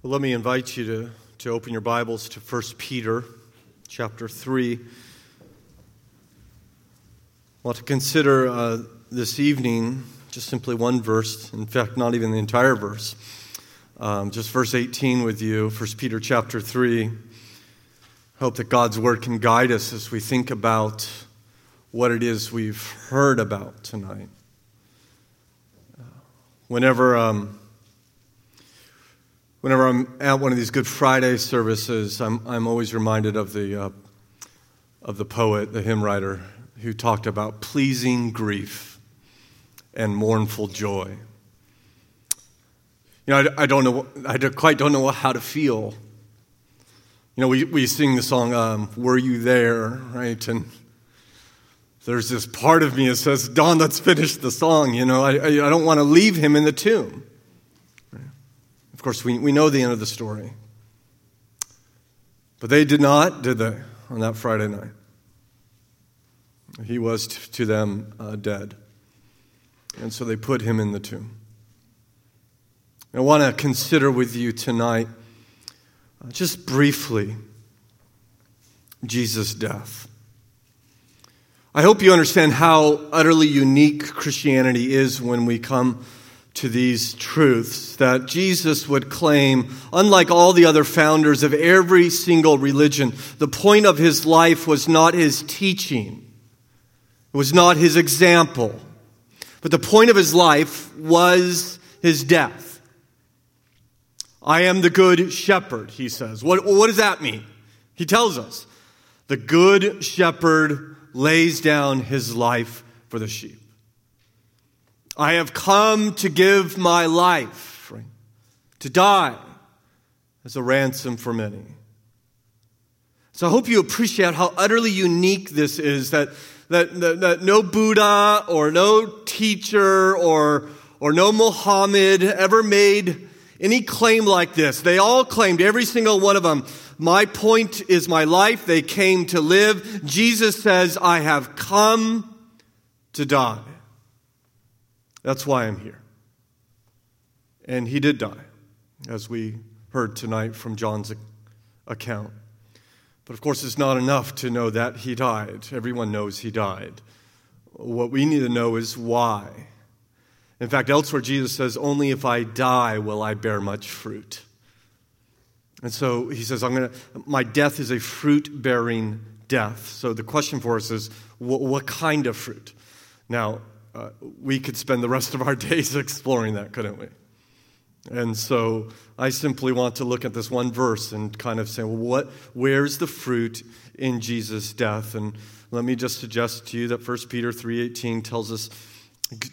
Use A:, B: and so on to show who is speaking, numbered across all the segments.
A: Well, let me invite you to, to open your Bibles to 1 Peter chapter 3. I want to consider uh, this evening just simply one verse, in fact, not even the entire verse, um, just verse 18 with you, 1 Peter chapter 3. Hope that God's word can guide us as we think about what it is we've heard about tonight. Uh, whenever. Um, Whenever I'm at one of these Good Friday services, I'm, I'm always reminded of the, uh, of the poet, the hymn writer, who talked about pleasing grief and mournful joy. You know, I, I don't know, I quite don't know how to feel. You know, we, we sing the song, um, Were You There, right? And there's this part of me that says, Don, let's finish the song. You know, I, I, I don't want to leave him in the tomb. Course, we, we know the end of the story. But they did not, did they, on that Friday night? He was t- to them uh, dead. And so they put him in the tomb. I want to consider with you tonight, uh, just briefly, Jesus' death. I hope you understand how utterly unique Christianity is when we come to these truths that Jesus would claim, unlike all the other founders of every single religion, the point of his life was not his teaching, it was not his example, but the point of his life was his death. I am the good shepherd, he says. What, what does that mean? He tells us the good shepherd lays down his life for the sheep. I have come to give my life, to die as a ransom for many. So I hope you appreciate how utterly unique this is that, that, that, that no Buddha or no teacher or, or no Muhammad ever made any claim like this. They all claimed, every single one of them, my point is my life. They came to live. Jesus says, I have come to die. That's why I'm here. And he did die, as we heard tonight from John's account. But of course, it's not enough to know that he died. Everyone knows he died. What we need to know is why. In fact, elsewhere, Jesus says, Only if I die will I bear much fruit. And so he says, I'm gonna, My death is a fruit bearing death. So the question for us is, what, what kind of fruit? Now, uh, we could spend the rest of our days exploring that, couldn't we? And so I simply want to look at this one verse and kind of say, well, what, where's the fruit in Jesus' death? And let me just suggest to you that 1 Peter 3.18 tells us,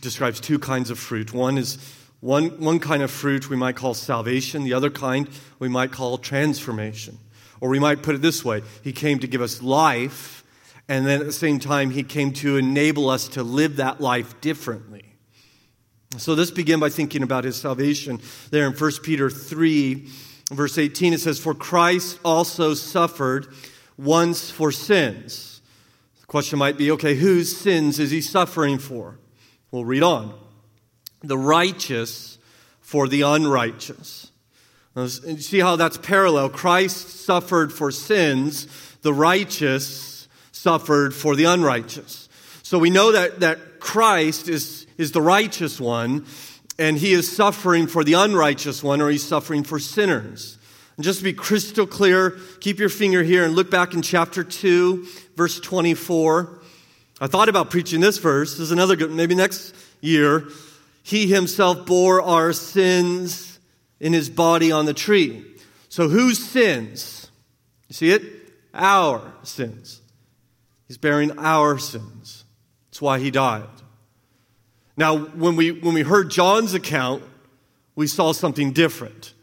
A: describes two kinds of fruit. One is one, one kind of fruit we might call salvation. The other kind we might call transformation. Or we might put it this way. He came to give us life and then at the same time, he came to enable us to live that life differently. So let's begin by thinking about his salvation. There in 1 Peter 3, verse 18, it says, For Christ also suffered once for sins. The question might be okay, whose sins is he suffering for? We'll read on. The righteous for the unrighteous. Now, see how that's parallel. Christ suffered for sins, the righteous suffered for the unrighteous. So we know that, that Christ is, is the righteous one, and he is suffering for the unrighteous one, or he's suffering for sinners. And just to be crystal clear, keep your finger here and look back in chapter 2, verse 24. I thought about preaching this verse. This is another good, maybe next year. He himself bore our sins in his body on the tree. So whose sins? You see it? Our sins. He's bearing our sins. That's why he died. Now, when we, when we heard John's account, we saw something different.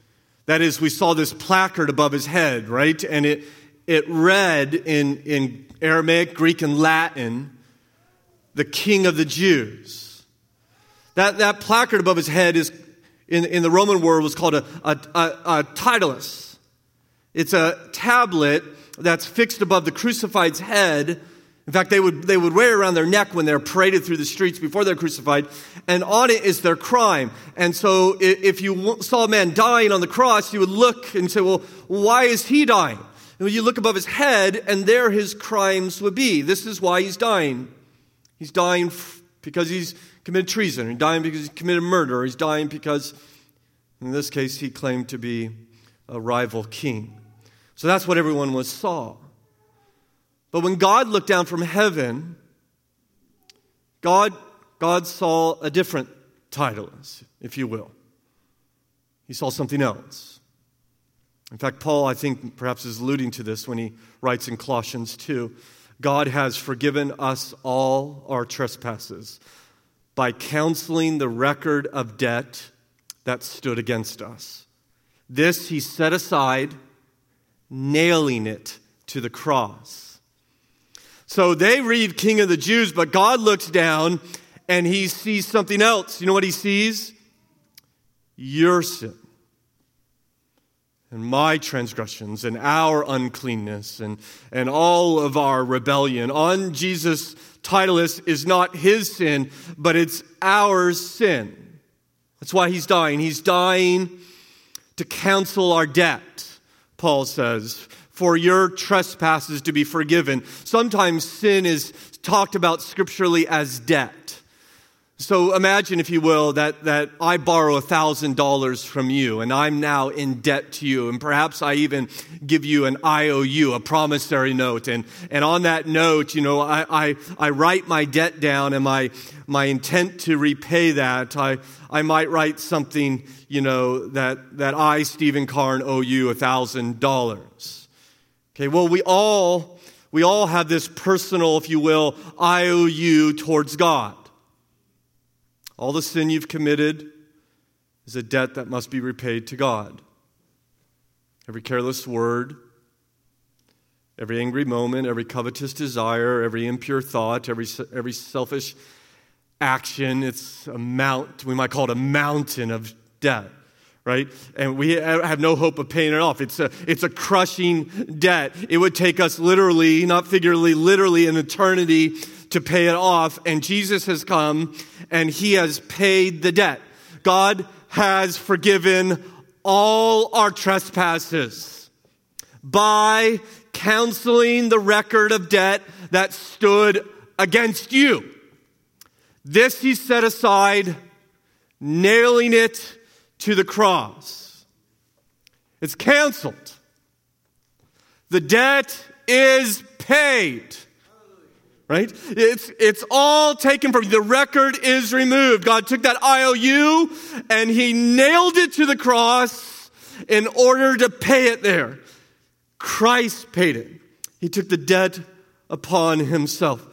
A: That is, we saw this placard above his head, right? And it, it read in, in Aramaic, Greek, and Latin, the King of the Jews. That, that placard above his head is, in, in the Roman world, was called a, a, a, a titulus. It's a tablet that's fixed above the crucified's head In fact, they would, they would wear around their neck when they're paraded through the streets before they're crucified, and on it is their crime. And so if you saw a man dying on the cross, you would look and say, well, why is he dying? And you look above his head, and there his crimes would be. This is why he's dying. He's dying because he's committed treason. He's dying because he's committed murder. He's dying because, in this case, he claimed to be a rival king. So that's what everyone was saw. But when God looked down from heaven, God, God saw a different title, if you will. He saw something else. In fact, Paul, I think, perhaps is alluding to this when he writes in Colossians 2 God has forgiven us all our trespasses by canceling the record of debt that stood against us. This he set aside, nailing it to the cross. So they read King of the Jews, but God looks down and he sees something else. You know what he sees? Your sin and my transgressions and our uncleanness and, and all of our rebellion. On Jesus' list is not his sin, but it's our sin. That's why he's dying. He's dying to cancel our debt, Paul says for your trespasses to be forgiven. Sometimes sin is talked about scripturally as debt. So imagine, if you will, that, that I borrow $1,000 from you and I'm now in debt to you. And perhaps I even give you an IOU, a promissory note. And, and on that note, you know, I, I, I write my debt down and my, my intent to repay that. I, I might write something, you know, that, that I, Stephen Karn, owe you $1,000. Okay, well, we all, we all have this personal, if you will, IOU towards God. All the sin you've committed is a debt that must be repaid to God. Every careless word, every angry moment, every covetous desire, every impure thought, every, every selfish action, it's a mount, we might call it a mountain of debt right? And we have no hope of paying it off. It's a, it's a crushing debt. It would take us literally, not figuratively, literally an eternity to pay it off. And Jesus has come and he has paid the debt. God has forgiven all our trespasses by canceling the record of debt that stood against you. This he set aside, nailing it to the cross. It's canceled. The debt is paid. Right? It's, it's all taken from you. The record is removed. God took that IOU and he nailed it to the cross in order to pay it there. Christ paid it. He took the debt upon himself.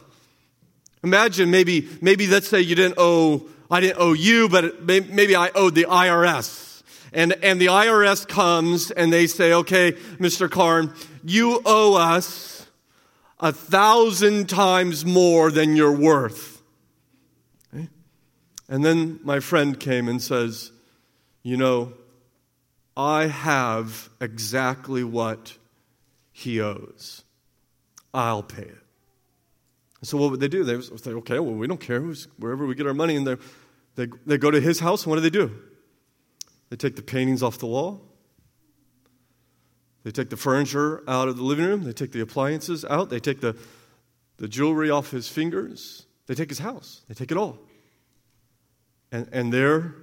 A: Imagine maybe, maybe let's say you didn't owe I didn't owe you, but maybe I owed the IRS. And, and the IRS comes and they say, okay, Mr. Karn, you owe us a thousand times more than you're worth. Okay? And then my friend came and says, you know, I have exactly what he owes. I'll pay it. So what would they do? They would say, okay, well, we don't care. who's, Wherever we get our money, and they, they, they go to his house, and what do they do? They take the paintings off the wall. They take the furniture out of the living room. They take the appliances out. They take the, the jewelry off his fingers. They take his house. They take it all. And, and there,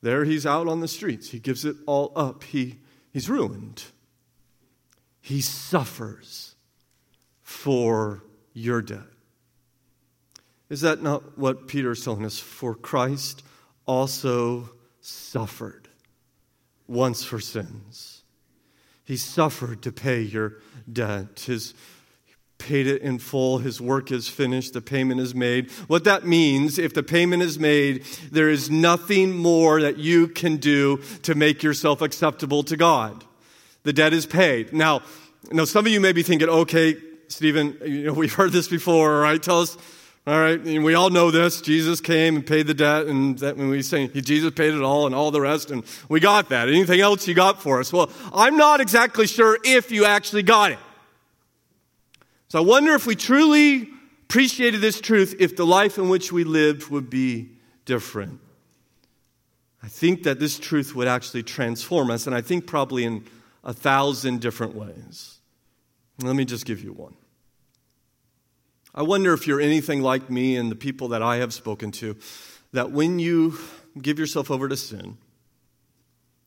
A: there he's out on the streets. He gives it all up. He, he's ruined. He suffers for your debt. Is that not what Peter is telling us? For Christ also suffered once for sins. He suffered to pay your debt. His paid it in full. His work is finished. The payment is made. What that means, if the payment is made, there is nothing more that you can do to make yourself acceptable to God. The debt is paid. Now, now some of you may be thinking, okay, Stephen, you know, we've heard this before, right? Tell us all right, and we all know this. Jesus came and paid the debt, and that when we say Jesus paid it all and all the rest, and we got that. Anything else you got for us? Well, I'm not exactly sure if you actually got it. So I wonder if we truly appreciated this truth if the life in which we lived would be different. I think that this truth would actually transform us, and I think probably in a thousand different ways. Let me just give you one. I wonder if you're anything like me and the people that I have spoken to, that when you give yourself over to sin,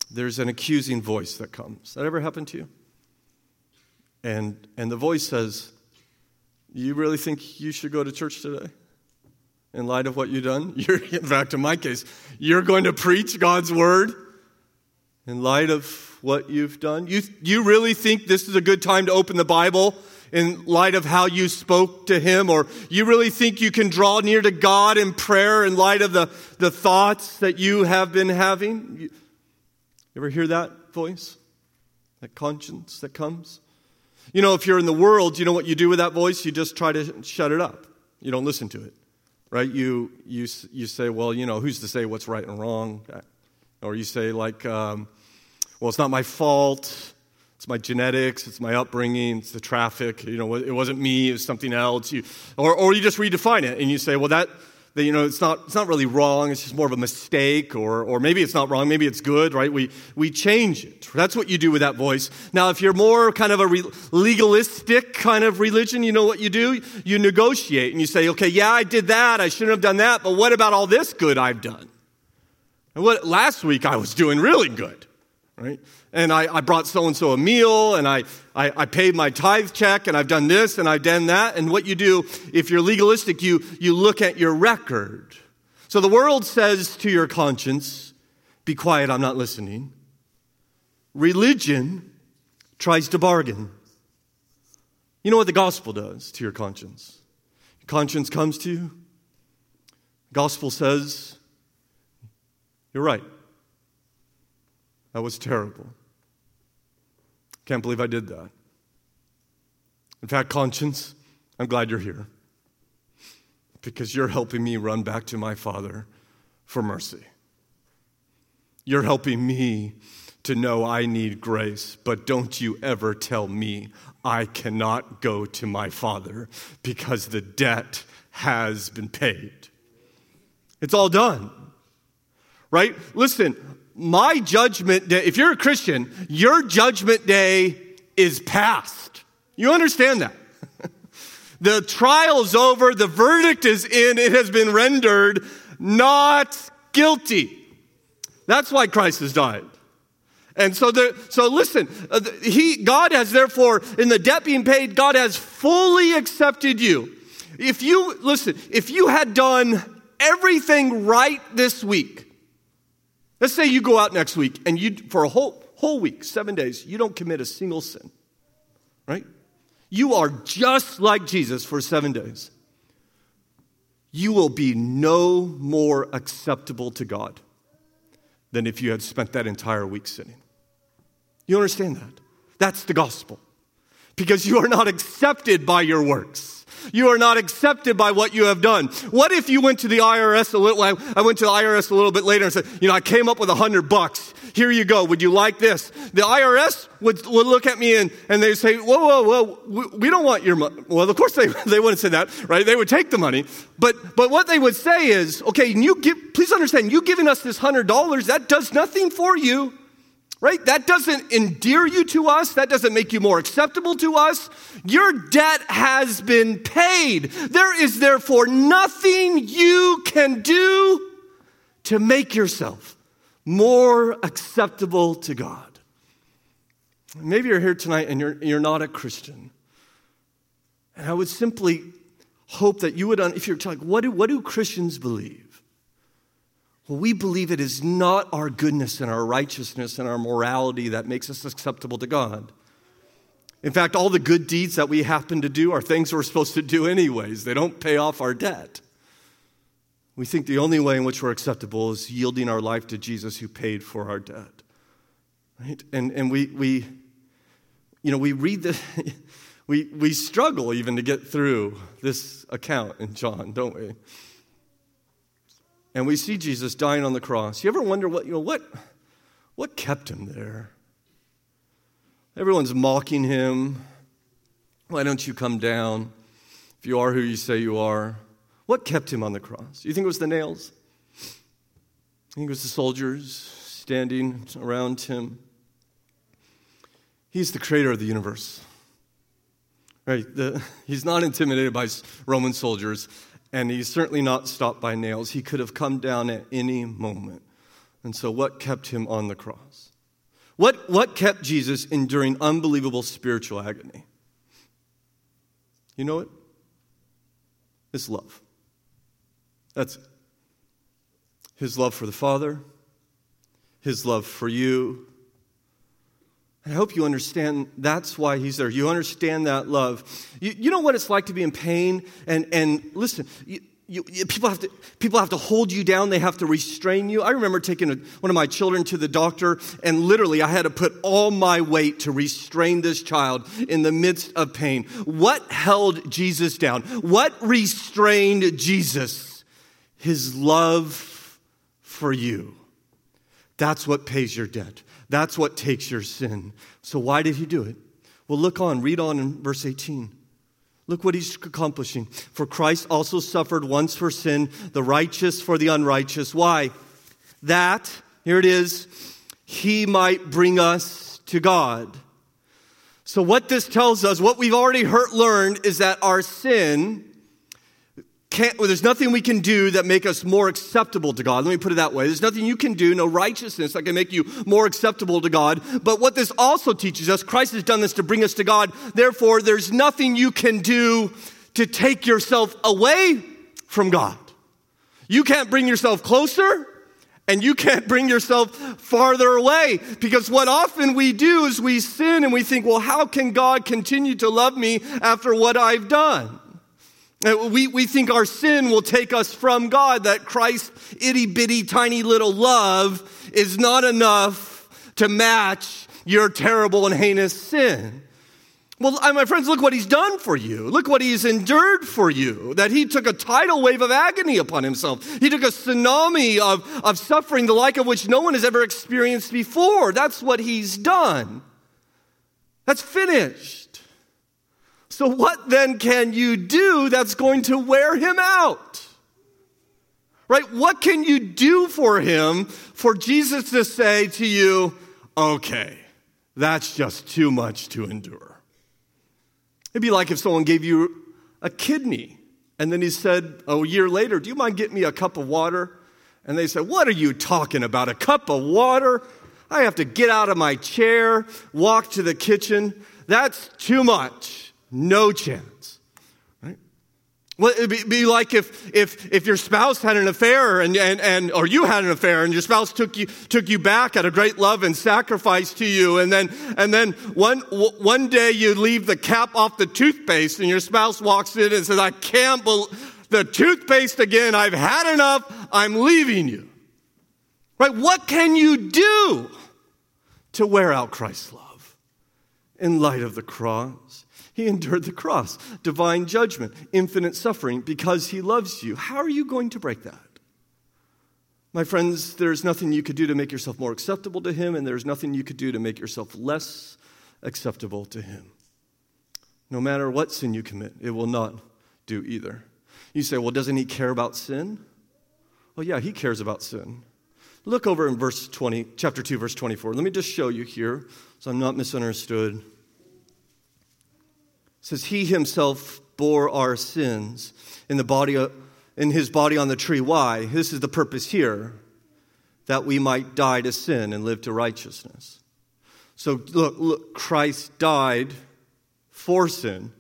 A: there's an accusing voice that comes. That ever happened to you? And, and the voice says, You really think you should go to church today? In light of what you've done? You're, back to my case, you're going to preach God's word in light of what you've done? You, you really think this is a good time to open the Bible in light of how you spoke to Him? Or you really think you can draw near to God in prayer in light of the, the thoughts that you have been having? You, ever hear that voice? That conscience that comes? You know, if you're in the world, you know what you do with that voice? You just try to shut it up. You don't listen to it, right? You, you, you say, well, you know, who's to say what's right and wrong? Or you say, like, um, well, it's not my fault. It's my genetics, it's my upbringing, it's the traffic. You know, it wasn't me, it was something else. You, or, or you just redefine it and you say, well, that, that, you know, it's not, it's not really wrong, it's just more of a mistake, or, or maybe it's not wrong, maybe it's good, right? We, we change it. That's what you do with that voice. Now, if you're more kind of a re- legalistic kind of religion, you know what you do? You negotiate and you say, okay, yeah, I did that, I shouldn't have done that, but what about all this good I've done? And what, last week I was doing really good, right? And I, I brought so and so a meal, and I, I, I, paid my tithe check, and I've done this, and I've done that. And what you do, if you're legalistic, you, you look at your record. So the world says to your conscience, Be quiet, I'm not listening. Religion tries to bargain. You know what the gospel does to your conscience? Your conscience comes to you. Gospel says, You're right. That was terrible. Can't believe I did that. In fact, conscience, I'm glad you're here because you're helping me run back to my Father for mercy. You're helping me to know I need grace, but don't you ever tell me I cannot go to my Father because the debt has been paid. It's all done. Right? Listen, my judgment day, if you're a Christian, your judgment day is past. You understand that? the trial's over, the verdict is in, it has been rendered not guilty. That's why Christ has died. And so, there, so listen, uh, he, God has therefore, in the debt being paid, God has fully accepted you. If you, listen, if you had done everything right this week, Let's say you go out next week and you, for a whole, whole week, seven days, you don't commit a single sin, right? You are just like Jesus for seven days. You will be no more acceptable to God than if you had spent that entire week sinning. You understand that? That's the gospel. Because you are not accepted by your works. You are not accepted by what you have done. What if you went to the IRS a little, I went to the IRS a little bit later and said, you know, I came up with a hundred bucks. Here you go. Would you like this? The IRS would, would look at me and, and they say, whoa, whoa, whoa, we, we don't want your money. Well, of course they, they wouldn't say that, right? They would take the money. But, but what they would say is, okay, you give, please understand, you giving us this hundred dollars, that does nothing for you right? That doesn't endear you to us. That doesn't make you more acceptable to us. Your debt has been paid. There is therefore nothing you can do to make yourself more acceptable to God. Maybe you're here tonight and you're, you're not a Christian. And I would simply hope that you would, if you're like, what do, what do Christians believe? Well, we believe it is not our goodness and our righteousness and our morality that makes us acceptable to God. In fact, all the good deeds that we happen to do are things we're supposed to do anyways. They don't pay off our debt. We think the only way in which we're acceptable is yielding our life to Jesus who paid for our debt. Right? And, and we, we, you know, we read the, we, we struggle even to get through this account in John, don't we? And we see Jesus dying on the cross. You ever wonder what, you know, what, what kept him there? Everyone's mocking him. Why don't you come down? if you are who you say you are, what kept him on the cross? You think it was the nails? You think it was the soldiers standing around him? He's the creator of the universe. Right? The, he's not intimidated by Roman soldiers, and he's certainly not stopped by nails. He could have come down at any moment. And so, what kept him on the cross? What, what kept Jesus enduring unbelievable spiritual agony? You know it? It's love. That's it. His love for the Father, His love for you, I hope you understand that's why he's there. You understand that love. You, you know what it's like to be in pain? And, and listen, you, you, people, have to, people have to hold you down, they have to restrain you. I remember taking a, one of my children to the doctor, and literally I had to put all my weight to restrain this child in the midst of pain. What held Jesus down? What restrained Jesus? His love for you. That's what pays your debt. That's what takes your sin. So, why did he do it? Well, look on, read on in verse 18. Look what he's accomplishing. For Christ also suffered once for sin, the righteous for the unrighteous. Why? That, here it is, he might bring us to God. So, what this tells us, what we've already heard, learned, is that our sin well, there's nothing we can do that make us more acceptable to God. Let me put it that way. There's nothing you can do, no righteousness that can make you more acceptable to God. But what this also teaches us, Christ has done this to bring us to God. Therefore, there's nothing you can do to take yourself away from God. You can't bring yourself closer and you can't bring yourself farther away because what often we do is we sin and we think, well, how can God continue to love me after what I've done? Uh, we, we think our sin will take us from God, that Christ's itty bitty tiny little love is not enough to match your terrible and heinous sin. Well, my friends, look what he's done for you. Look what he's endured for you. That he took a tidal wave of agony upon himself. He took a tsunami of, of suffering, the like of which no one has ever experienced before. That's what he's done. That's finished. So, what then can you do that's going to wear him out? Right? What can you do for him for Jesus to say to you, okay, that's just too much to endure? It'd be like if someone gave you a kidney and then he said a year later, Do you mind getting me a cup of water? And they said, What are you talking about? A cup of water? I have to get out of my chair, walk to the kitchen. That's too much. No chance. Right? Well, it'd be, like if, if, if your spouse had an affair and, and, and, or you had an affair and your spouse took you, took you back out of great love and sacrifice to you. And then, and then one, one day you leave the cap off the toothpaste and your spouse walks in and says, I can't believe the toothpaste again. I've had enough. I'm leaving you. Right? What can you do to wear out Christ's love in light of the cross? He endured the cross, divine judgment, infinite suffering because he loves you. How are you going to break that? My friends, there's nothing you could do to make yourself more acceptable to him, and there's nothing you could do to make yourself less acceptable to him. No matter what sin you commit, it will not do either. You say, well, doesn't he care about sin? Well, yeah, he cares about sin. Look over in verse 20, chapter 2, verse 24. Let me just show you here so I'm not misunderstood says he himself bore our sins in the body in his body on the tree. Why? This is the purpose here that we might die to sin and live to righteousness. So look, look christ died for sin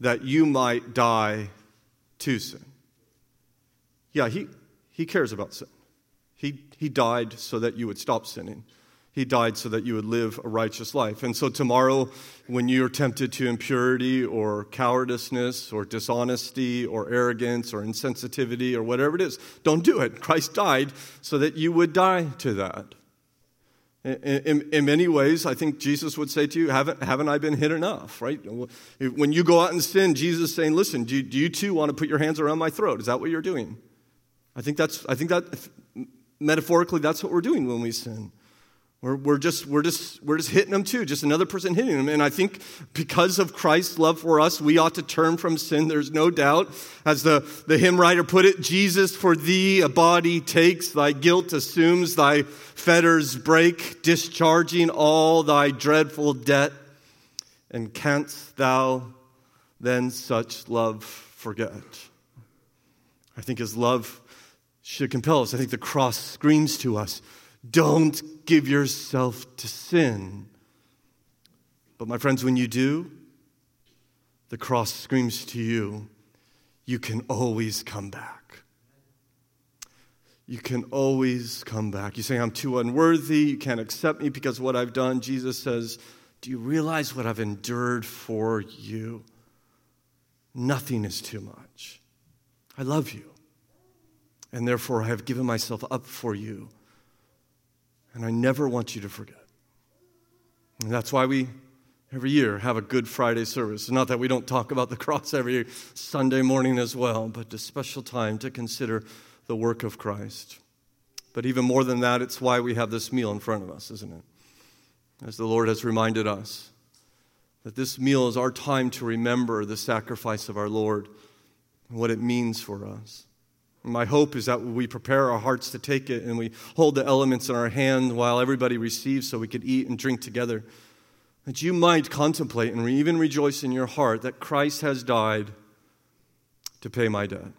A: that you might die to sin. Yeah he, he cares about sin. He, he died so that you would stop sinning he died so that you would live a righteous life. And so, tomorrow, when you're tempted to impurity or cowardice or dishonesty or arrogance or insensitivity or whatever it is, don't do it. Christ died so that you would die to that. In, in, in, many ways, I think Jesus would say to you, haven't, haven't I been hit enough, right? When you go out and sin, Jesus is saying, listen, do you, do you too want to put your hands around my throat? Is that what you're doing? I think that's, I think that metaphorically, that's what we're doing when we sin. We're, we're, just, we're, just, we're just hitting them too, just another person hitting them. And I think because of Christ's love for us, we ought to turn from sin. There's no doubt. As the, the hymn writer put it, Jesus for thee a body takes, thy guilt assumes, thy fetters break, discharging all thy dreadful debt. And canst thou then such love forget? I think his love should compel us. I think the cross screams to us don't give yourself to sin. But, my friends, when you do, the cross screams to you, you can always come back. You can always come back. You say, I'm too unworthy. You can't accept me because what I've done. Jesus says, Do you realize what I've endured for you? Nothing is too much. I love you. And therefore, I have given myself up for you. And I never want you to forget. And that's why we, every year, have a Good Friday service. Not that we don't talk about the cross every Sunday morning as well, but a special time to consider the work of Christ. But even more than that, it's why we have this meal in front of us, isn't it? As the Lord has reminded us that this meal is our time to remember the sacrifice of our Lord and what it means for us. My hope is that we prepare our hearts to take it and we hold the elements in our hand while everybody receives so we could eat and drink together. That you might contemplate and even rejoice in your heart that Christ has died to pay my debt.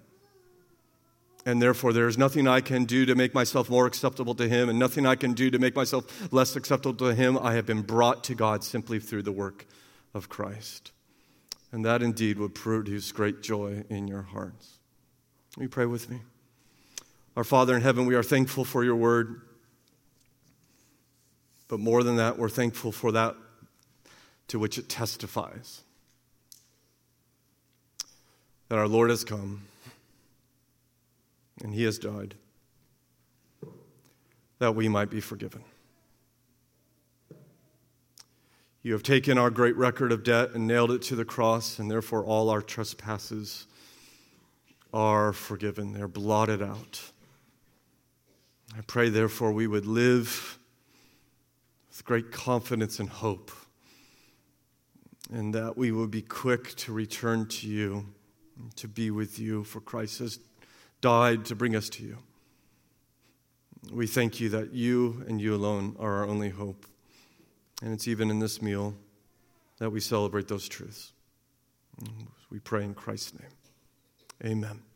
A: And therefore, there is nothing I can do to make myself more acceptable to Him, and nothing I can do to make myself less acceptable to Him. I have been brought to God simply through the work of Christ. And that indeed would produce great joy in your hearts. You pray with me? Our Father in heaven, we are thankful for your word. But more than that, we're thankful for that to which it testifies that our Lord has come and he has died that we might be forgiven. You have taken our great record of debt and nailed it to the cross, and therefore all our trespasses are forgiven, they're blotted out. I pray, therefore, we would live with great confidence and hope, and that we would be quick to return to you, to be with you, for Christ has died to bring us to you. We thank you that you and you alone are our only hope. And it's even in this meal that we celebrate those truths. We pray in Christ's name. Amen.